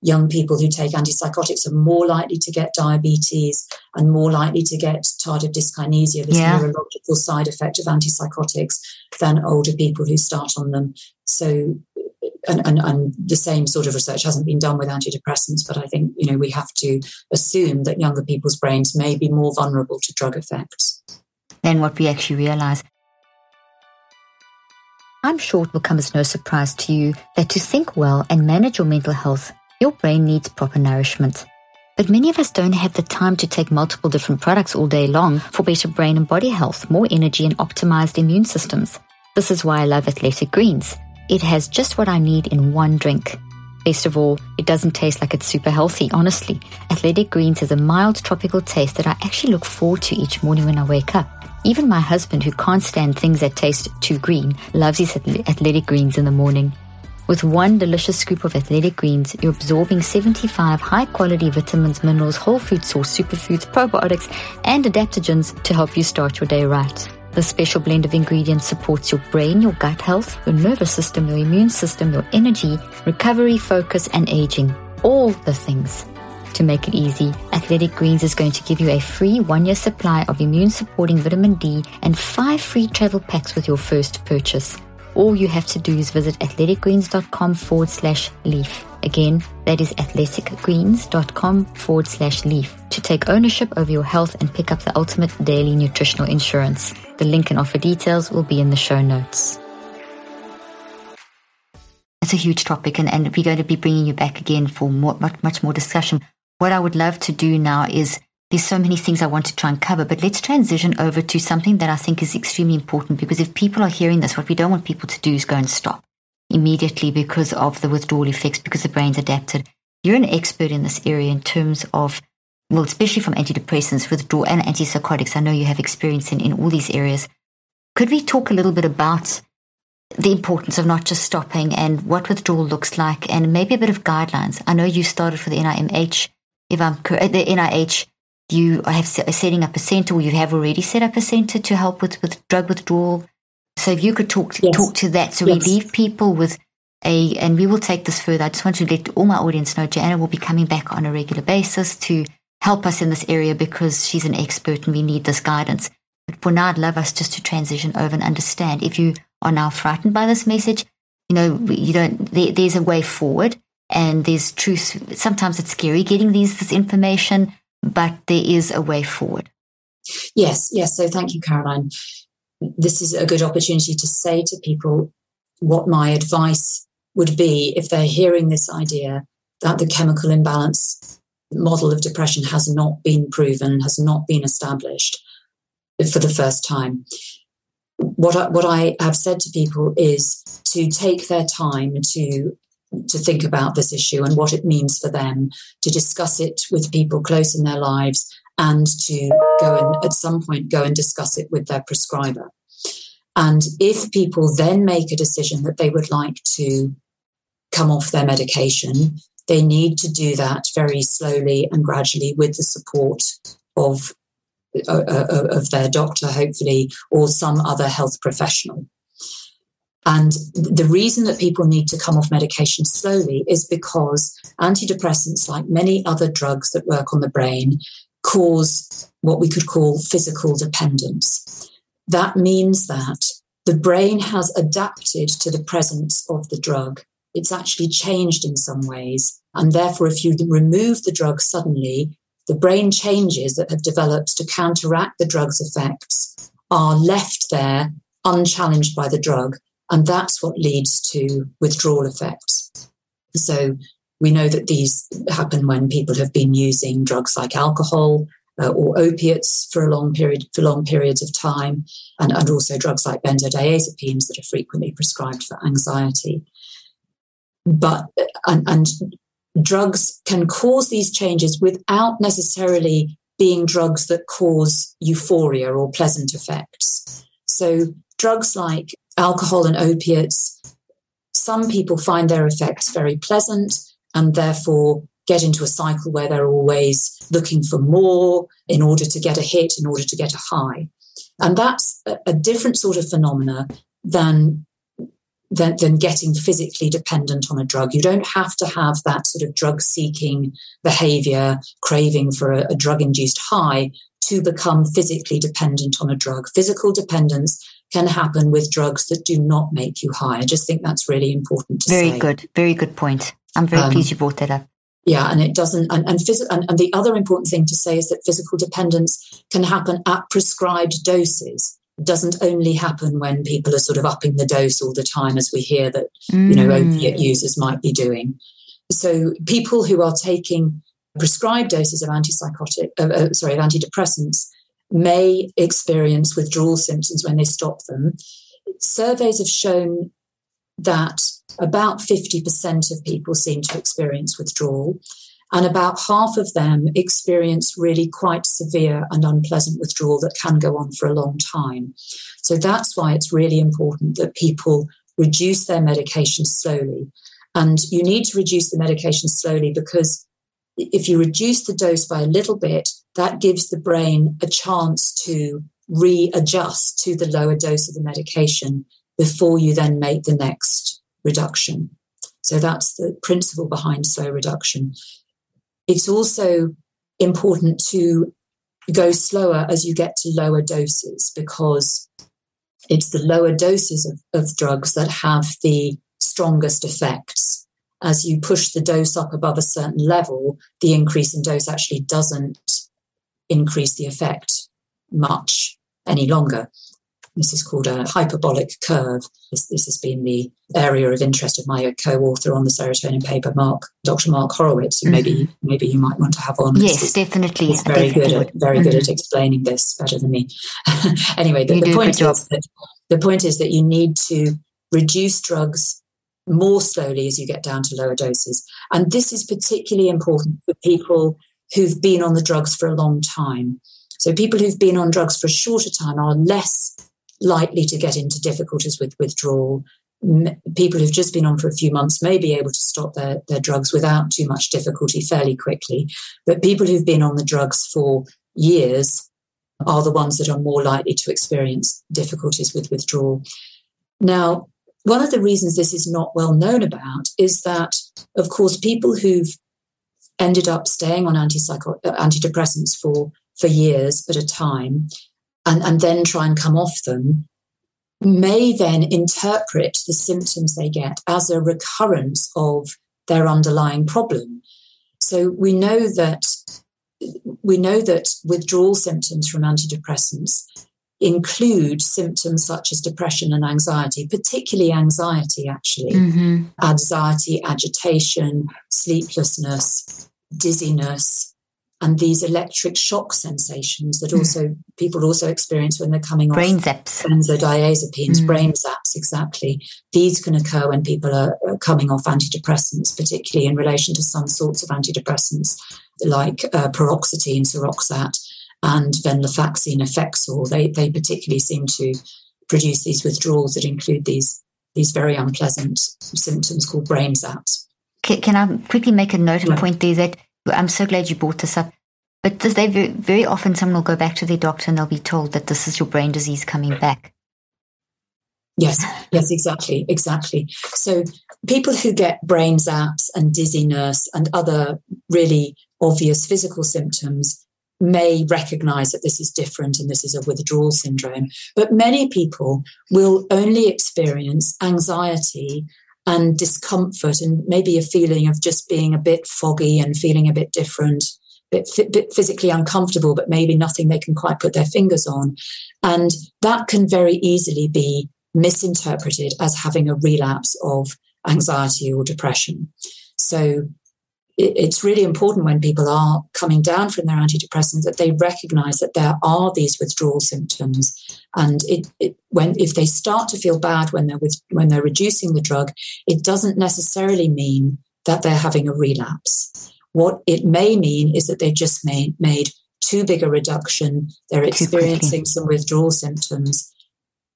young people who take antipsychotics are more likely to get diabetes and more likely to get tardive dyskinesia this yeah. neurological side effect of antipsychotics than older people who start on them so and, and, and, the same sort of research hasn't been done with antidepressants, but I think you know we have to assume that younger people's brains may be more vulnerable to drug effects than what we actually realize. I'm sure it will come as no surprise to you that to think well and manage your mental health, your brain needs proper nourishment. But many of us don't have the time to take multiple different products all day long for better brain and body health, more energy, and optimized immune systems. This is why I love Athletic Greens. It has just what I need in one drink. Best of all, it doesn't taste like it's super healthy, honestly. Athletic Greens has a mild tropical taste that I actually look forward to each morning when I wake up. Even my husband, who can't stand things that taste too green, loves his Athletic Greens in the morning. With one delicious scoop of Athletic Greens, you're absorbing 75 high quality vitamins, minerals, whole food source, superfoods, probiotics, and adaptogens to help you start your day right. The special blend of ingredients supports your brain, your gut health, your nervous system, your immune system, your energy, recovery, focus, and aging. All the things. To make it easy, Athletic Greens is going to give you a free one year supply of immune supporting vitamin D and five free travel packs with your first purchase. All you have to do is visit athleticgreens.com forward slash leaf. Again, that is athleticgreens.com forward slash leaf to take ownership over your health and pick up the ultimate daily nutritional insurance. The link and offer details will be in the show notes. It's a huge topic, and, and we're going to be bringing you back again for more, much, much more discussion. What I would love to do now is there's so many things I want to try and cover, but let's transition over to something that I think is extremely important because if people are hearing this, what we don't want people to do is go and stop immediately because of the withdrawal effects, because the brain's adapted. You're an expert in this area in terms of, well, especially from antidepressants, withdrawal, and antipsychotics. I know you have experience in, in all these areas. Could we talk a little bit about the importance of not just stopping and what withdrawal looks like and maybe a bit of guidelines? I know you started for the NIMH, if I'm correct, the NIH. You have setting up a center, or you have already set up a center to help with, with drug withdrawal so if you could talk to, yes. talk to that, so yes. we leave people with a, and we will take this further. I just want to let all my audience know Joanna will be coming back on a regular basis to help us in this area because she's an expert and we need this guidance. But for now, I'd love us just to transition over and understand if you are now frightened by this message, you know, you don't, there, there's a way forward and there's truth. Sometimes it's scary getting these, this information, but there is a way forward. Yes, yes. So thank you, Caroline this is a good opportunity to say to people what my advice would be if they're hearing this idea that the chemical imbalance model of depression has not been proven, has not been established for the first time. What I, what I have said to people is to take their time to to think about this issue and what it means for them, to discuss it with people close in their lives, and to go and at some point go and discuss it with their prescriber. And if people then make a decision that they would like to come off their medication, they need to do that very slowly and gradually with the support of uh, uh of their doctor, hopefully, or some other health professional. And the reason that people need to come off medication slowly is because antidepressants, like many other drugs that work on the brain, cause what we could call physical dependence. That means that the brain has adapted to the presence of the drug. It's actually changed in some ways. And therefore, if you remove the drug suddenly, the brain changes that have developed to counteract the drug's effects are left there unchallenged by the drug. And that's what leads to withdrawal effects. So we know that these happen when people have been using drugs like alcohol uh, or opiates for a long period for long periods of time, and, and also drugs like benzodiazepines that are frequently prescribed for anxiety. But and, and drugs can cause these changes without necessarily being drugs that cause euphoria or pleasant effects. So drugs like alcohol and opiates, some people find their effects very pleasant and therefore get into a cycle where they're always looking for more in order to get a hit, in order to get a high. And that's a, a different sort of phenomena than, than, than getting physically dependent on a drug. You don't have to have that sort of drug seeking behavior, craving for a, a drug induced high to become physically dependent on a drug. Physical dependence can happen with drugs that do not make you high. I just think that's really important to say. very say. good, very good point. I'm very um, pleased you brought that up. Yeah, and it doesn't. And and, phys- and and the other important thing to say is that physical dependence can happen at prescribed doses. It doesn't only happen when people are sort of upping the dose all the time, as we hear that mm. you know mm. opiate users might be doing. So people who are taking prescribed doses of antipsychotic, uh, uh, sorry, of antidepressants may experience withdrawal symptoms when they stop them. Surveys have shown that about 50% of people seem to experience withdrawal, and about half of them experience really quite severe and unpleasant withdrawal that can go on for a long time. So that's why it's really important that people reduce their medication slowly. And you need to reduce the medication slowly because if you reduce the dose by a little bit, that gives the brain a chance to readjust to the lower dose of the medication before you then make the next reduction. So that's the principle behind slow reduction. it's also important to go slower as you get to lower doses because it's the lower doses of, of drugs that have the strongest effects. As you push the dose up above a certain level, the increase in dose actually doesn't increase the effect much any longer. This is called a hyperbolic curve. This, this has been the area of interest of my co-author on the serotonin paper, Mark, Dr. Mark Horowitz, who mm-hmm. maybe maybe you might want to have on. Yes, definitely. He's very definitely good at very mm-hmm. good at explaining this better than me. *laughs* anyway, the, the point is that the point is that you need to reduce drugs more slowly as you get down to lower doses. And this is particularly important for people who've been on the drugs for a long time. So people who've been on drugs for a shorter time are less likely to get into difficulties with withdrawal. People who've just been on for a few months may be able to stop their, their drugs without too much difficulty fairly quickly. But people who've been on the drugs for years are the ones that are more likely to experience difficulties with withdrawal. Now, one of the reasons this is not well known about is that, of course, people who've ended up staying on antidepressants for, for years at a time and, and then try and come off them may then interpret the symptoms they get as a recurrence of their underlying problem. So we know that we know that withdrawal symptoms from antidepressants include symptoms such as depression and anxiety, particularly anxiety, actually, mm-hmm. anxiety, agitation, sleeplessness, dizziness, and these electric shock sensations that hmm. also people also experience when they're coming off brain off zaps benzodiazepines mm. brain zaps exactly these can occur when people are coming off antidepressants particularly in relation to some sorts of antidepressants like uh, paroxetine Seroxat and venlafaxine effexor they, they particularly seem to produce these withdrawals that include these these very unpleasant symptoms called brain zaps can, can i quickly make a note and yeah. point there that I'm so glad you brought this up. But does they very, very often someone will go back to their doctor and they'll be told that this is your brain disease coming back. Yes, yes, exactly, exactly. So people who get brain zaps and dizziness and other really obvious physical symptoms may recognize that this is different and this is a withdrawal syndrome. But many people will only experience anxiety and discomfort and maybe a feeling of just being a bit foggy and feeling a bit different, bit, bit physically uncomfortable, but maybe nothing they can quite put their fingers on. And that can very easily be misinterpreted as having a relapse of anxiety or depression. So it's really important when people are coming down from their antidepressants that they recognize that there are these withdrawal symptoms. And it, it, when if they start to feel bad when they're with, when they're reducing the drug it doesn't necessarily mean that they're having a relapse. What it may mean is that they've just made, made too big a reduction they're experiencing some withdrawal symptoms.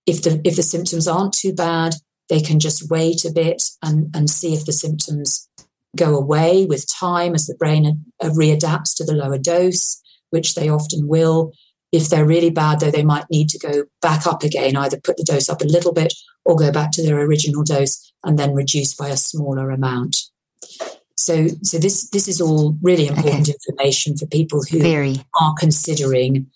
If the if the symptoms aren't too bad they can just wait a bit and, and see if the symptoms go away with time as the brain uh, readapts to the lower dose, which they often will. If they're really bad, though, they might need to go back up again, either put the dose up a little bit or go back to their original dose and then reduce by a smaller amount. So, so this this is all really important okay. information for people who Very. are considering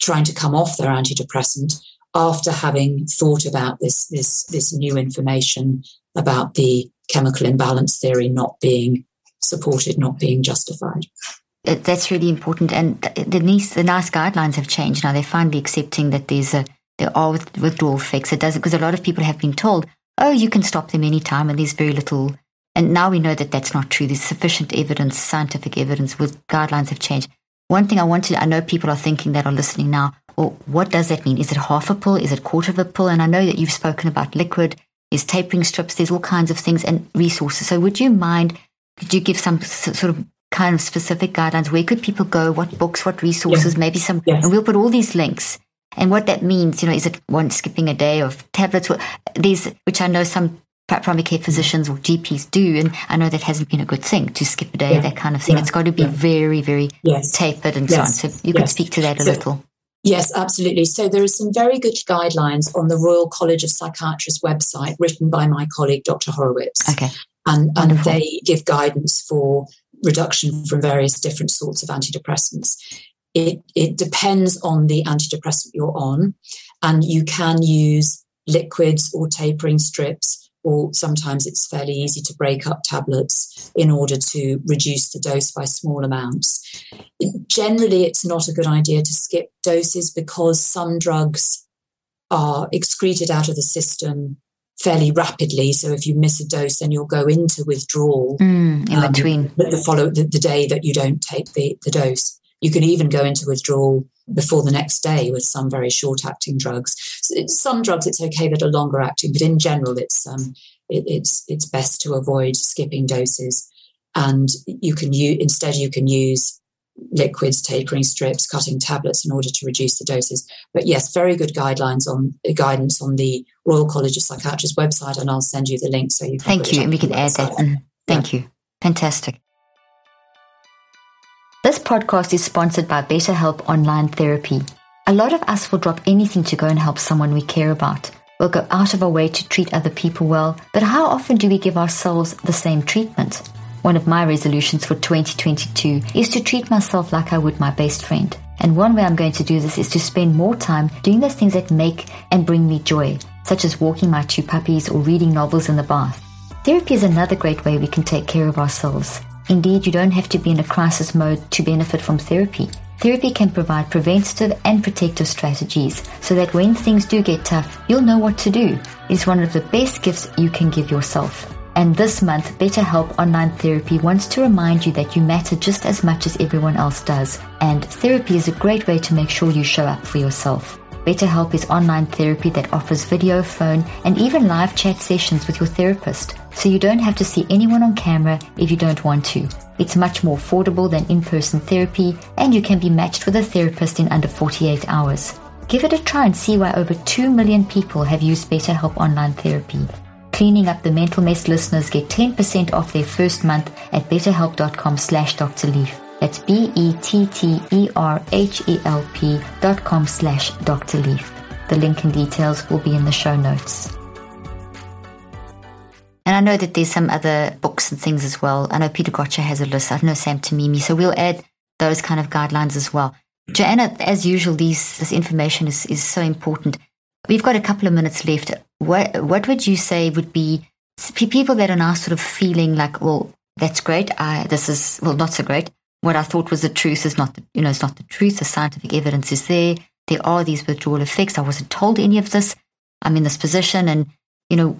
trying to come off their antidepressant after having thought about this this this new information about the chemical imbalance theory not being supported, not being justified. That's really important. And the NICE, the NICE guidelines have changed now. They're finally accepting that there's a there are withdrawal effects. It does because a lot of people have been told, oh, you can stop them anytime, and there's very little. And now we know that that's not true. There's sufficient evidence, scientific evidence, with guidelines have changed. One thing I wanted, I know people are thinking that are listening now. Well, what does that mean? Is it half a pill? Is it quarter of a pill? And I know that you've spoken about liquid there's tapering strips, there's all kinds of things and resources. So would you mind, could you give some sort of kind of specific guidelines? Where could people go? What books, what resources, yes. maybe some, yes. and we'll put all these links. And what that means, you know, is it one skipping a day of tablets? These, which I know some primary care physicians or GPs do, and I know that hasn't been a good thing to skip a day, yeah. that kind of thing. Yeah. It's got to be yeah. very, very yes. tapered and so on. So you could speak to that a so, little. Yes, absolutely. So there are some very good guidelines on the Royal College of Psychiatrists website written by my colleague, Dr. Horowitz. Okay. And, and they give guidance for reduction from various different sorts of antidepressants. It, it depends on the antidepressant you're on, and you can use liquids or tapering strips, or sometimes it's fairly easy to break up tablets in order to reduce the dose by small amounts. Generally, it's not a good idea to skip doses because some drugs are excreted out of the system fairly rapidly. So if you miss a dose, then you'll go into withdrawal mm, in um, between the follow the, the, day that you don't take the, the dose. You can even go into withdrawal before the next day with some very short acting drugs. Some drugs it's okay that are longer acting, but in general, it's um, it, it's it's best to avoid skipping doses. And you can use instead you can use liquids, tapering strips, cutting tablets in order to reduce the doses. But yes, very good guidelines on uh, guidance on the Royal College of Psychiatrists website, and I'll send you the link so you can. Thank you, and we can add that. Thank yeah. you. Fantastic. This podcast is sponsored by BetterHelp Online Therapy. A lot of us will drop anything to go and help someone we care about. We'll go out of our way to treat other people well, but how often do we give ourselves the same treatment? One of my resolutions for 2022 is to treat myself like I would my best friend. And one way I'm going to do this is to spend more time doing those things that make and bring me joy, such as walking my two puppies or reading novels in the bath. Therapy is another great way we can take care of ourselves. Indeed, you don't have to be in a crisis mode to benefit from therapy. Therapy can provide preventative and protective strategies so that when things do get tough, you'll know what to do. It's one of the best gifts you can give yourself. And this month, BetterHelp Online Therapy wants to remind you that you matter just as much as everyone else does. And therapy is a great way to make sure you show up for yourself. BetterHelp is online therapy that offers video, phone, and even live chat sessions with your therapist. So you don't have to see anyone on camera if you don't want to. It's much more affordable than in-person therapy, and you can be matched with a therapist in under 48 hours. Give it a try and see why over 2 million people have used BetterHelp Online Therapy. Cleaning Up the Mental Mess listeners get 10% off their first month at betterhelp.com slash Dr. Leaf. That's B-E-T-T-E-R-H-E-L-P dot com slash Dr. Leaf. The link and details will be in the show notes. And I know that there's some other books and things as well. I know Peter Gøtzsche has a list. I know Sam Timimi. So we'll add those kind of guidelines as well. Mm. Joanna, as usual, these, this information is, is so important. We've got a couple of minutes left. What what would you say would be people that are now sort of feeling like, well, that's great. I this is well not so great. What I thought was the truth is not the you know it's not the truth. The scientific evidence is there. There are these withdrawal effects. I wasn't told any of this. I'm in this position, and you know,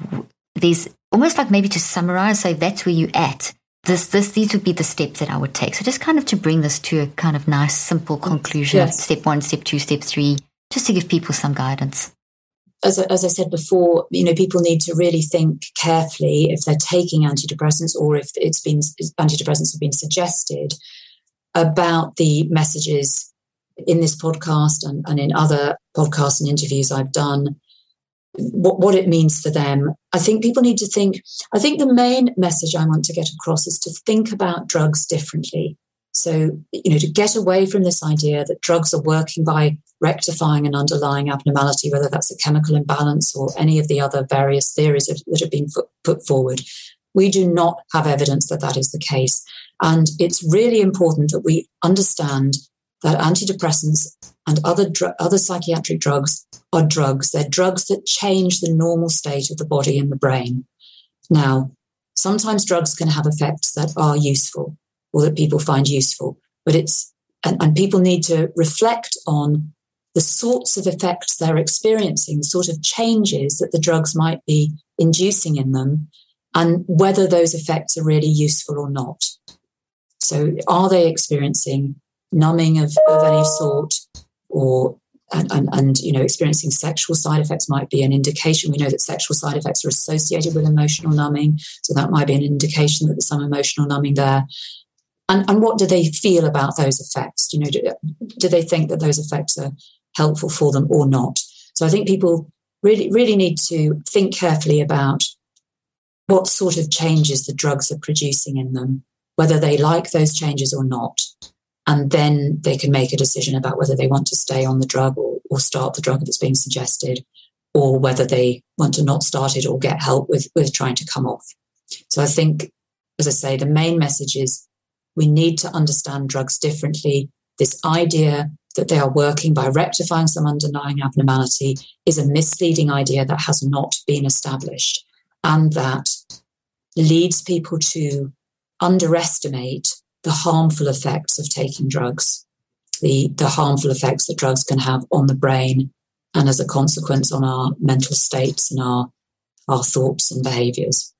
there's almost like maybe to summarize, say that's where you're at. This, this, these would be the steps that I would take. So just kind of to bring this to a kind of nice, simple conclusion. Yes. Step one, step two, step three, just to give people some guidance as, as I said before, you know, people need to really think carefully if they're taking antidepressants or if it's been antidepressants have been suggested about the messages in this podcast and, and in other podcasts and interviews I've done, what, what it means for them. I think people need to think, I think the main message I want to get across is to think about drugs differently. So, you know, to get away from this idea that drugs are working by rectifying an underlying abnormality, whether that's a chemical imbalance or any of the other various theories that have been put forward. We do not have evidence that that is the case. And it's really important that we understand that antidepressants and other, dr- other psychiatric drugs are drugs. They're drugs that change the normal state of the body and the brain. Now, sometimes drugs can have effects that are useful or that people find useful. But it's, and, and people need to reflect on the sorts of effects they're experiencing, the sort of changes that the drugs might be inducing in them, and whether those effects are really useful or not. So, are they experiencing numbing of, of any sort, or and, and, and, you know experiencing sexual side effects might be an indication we know that sexual side effects are associated with emotional numbing so that might be an indication that there's some emotional numbing there and, and what do they feel about those effects? You know, do, do they think that those effects are helpful for them or not? So I think people really, really need to think carefully about what sort of changes the drugs are producing in them, whether they like those changes or not. And then they can make a decision about whether they want to stay on the drug or, or start the drug that's being suggested, or whether they want to not start it or get help with, with trying to come off. So I think, as I say, the main message is We need to understand drugs differently. This idea that they are working by rectifying some underlying abnormality is a misleading idea that has not been established and that leads people to underestimate the harmful effects of taking drugs, the, the harmful effects that drugs can have on the brain and as a consequence on our mental states and our, our thoughts and behaviors.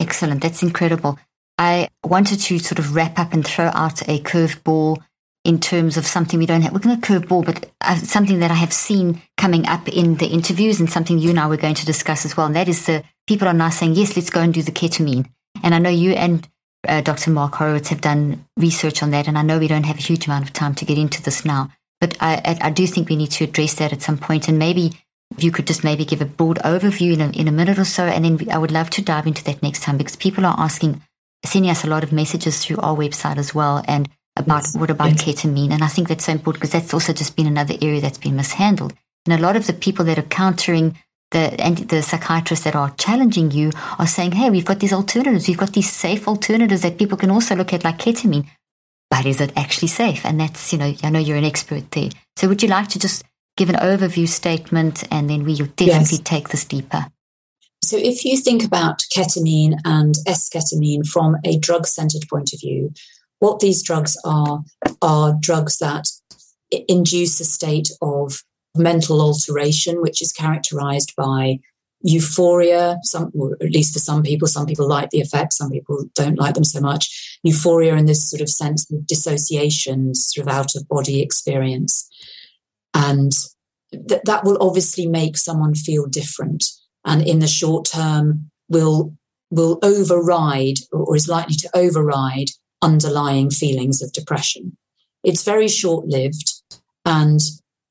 Excellent. That's incredible. I wanted to sort of wrap up and throw out a curveball in terms of something we don't have. We're going to curveball, but uh, something that I have seen coming up in the interviews and something you and I were going to discuss as well. And that is the people are now saying, yes, let's go and do the ketamine. And I know you and uh, Dr. Mark Horowitz have done research on that. And I know we don't have a huge amount of time to get into this now, but I, I, do think we need to address that at some. And maybe you could just maybe give a broad overview in a, in a minute or so. And then I would love to dive into that next time because people are asking, sending us a lot of messages through our website as well. And about yes. what about yes. ketamine. And I think that's so important because that's also just been another area that's been mishandled. And a lot of the people that are countering the and the psychiatrists that are challenging you are saying, "Hey, we've got these alternatives. We've got these safe alternatives that people can also look at, like ketamine. But is it actually safe?" And that's you know, I know you're an expert there. So would you like to just give an overview statement, and then we will definitely yes. take this deeper. So, if you think about ketamine and esketamine from a drug centered point of view, what these drugs are are drugs that induce a state of mental alteration, which is characterized by euphoria, some, or at least for some people, some people like the effects, some people don't like them so much. Euphoria in this sort of sense of dissociation, sort of out of body experience. And th- that will obviously make someone feel different. And in the short term, will will override or is likely to override underlying feelings of depression. It's very short lived, and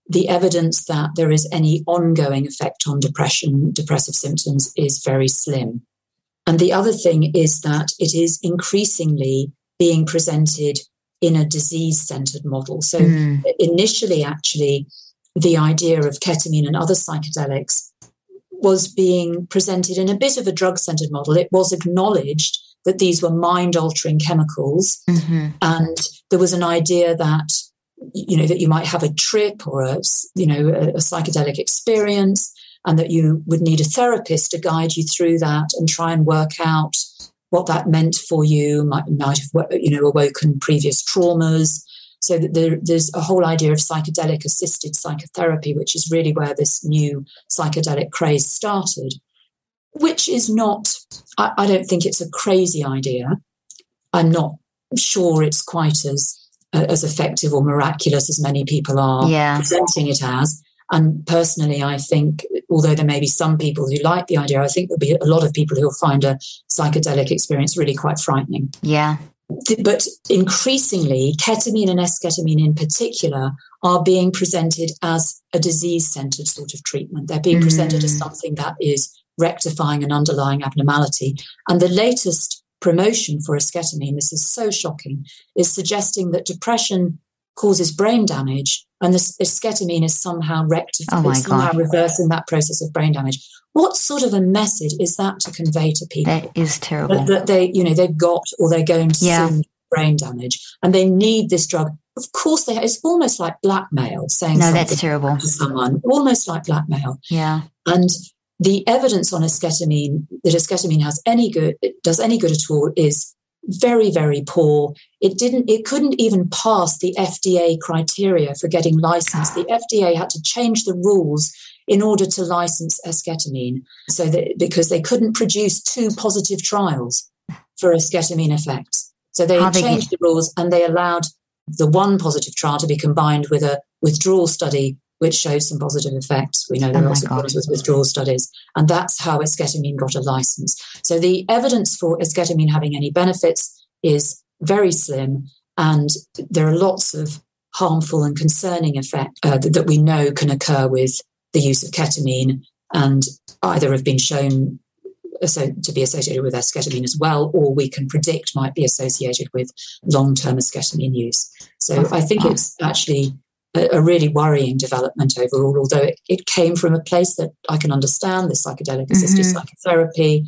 the evidence that there is any ongoing effect on depression, depressive symptoms, is very slim. And the other thing is that it is increasingly being presented in a disease centered model. So, mm. initially, actually, the idea of ketamine and other psychedelics was being presented in a bit of a drug centered model. It was acknowledged that these were mind altering chemicals. Mm-hmm. And there was an idea that, you know, that you might have a trip or a, you know, a, a psychedelic experience and that you would need a therapist to guide you through that and try and work out what that meant for you, might, might have, you know, awoken previous traumas. So that there, there's a whole idea of psychedelic assisted psychotherapy, which is really where this new psychedelic craze started which is not, I, I don't think it's a crazy idea. I'm not sure it's quite as as effective or miraculous as many people are yeah. presenting it as. And personally, I think, although there may be some people who like the idea, I think there'll be a lot of people who'll find a psychedelic experience really quite frightening. Yeah. But increasingly, ketamine and esketamine in particular are being presented as a disease centered sort of treatment. They're being mm. presented as mm. something that is rectifying an underlying abnormality. And the latest promotion for esketamine, this is so shocking, is suggesting that depression causes brain damage and this esketamine is somehow rectifying, oh somehow God. reversing that process of brain damage. What sort of a message is that to convey to people? That is terrible. That, that they, you know, they've got or they're going to yeah. soon brain damage and they need this drug. Of course, they. It's almost like blackmail saying no, that's terrible to someone. Almost like blackmail. Yeah. And the evidence on esketamine that esketamine has any good does any good at all is very very poor. It didn't it couldn't even pass the fda criteria for getting licensed. The fda had to change the rules in order to license esketamine so that because they couldn't produce two positive trials for esketamine effects so they changed the rules and they allowed the one positive trial to be combined with a withdrawal study which shows some positive effects. We know there oh are of problems with withdrawal studies, and that's how esketamine got a license. So the evidence for esketamine having any benefits is very slim, and there are lots of harmful and concerning effects uh, that, that we know can occur with the use of ketamine, and either have been shown so to be associated with esketamine as well, or we can predict might be associated with long-term esketamine use. So I think it's actually a, a really worrying development overall, although it, it, came from a place that I can understand the psychedelic assisted mm-hmm. psychotherapy.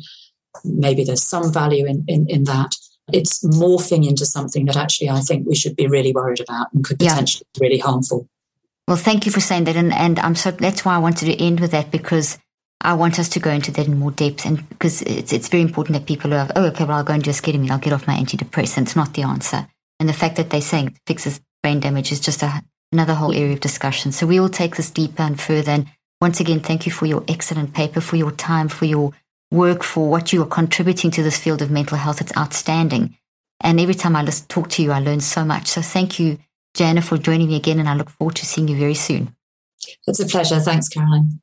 Maybe there's some value in, in, in that. it's morphing into something that actually I think we should be really worried about and could potentially yeah. be really harmful. Well, thank you for saying that. And, and I'm so, that's why I wanted to end with that because I want us to go into that in more depth. And because it's, it's very important that people are, oh, okay, well, I'll go and just get him. I'll get off my antidepressant. It's not the answer. And the fact that they're saying it fixes brain damage is just a, another whole area of discussion. So we will take this deeper and further. And once again, thank you for your excellent paper, for your time, for your work, for what you are contributing to this field of mental health. It's outstanding. And every time I listen, talk to you, I learn so much. So thank you, Jana, for joining me again. And I look forward to seeing you very soon. It's a pleasure. Thanks, Caroline.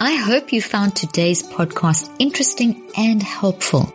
I hope you found today's podcast interesting and helpful.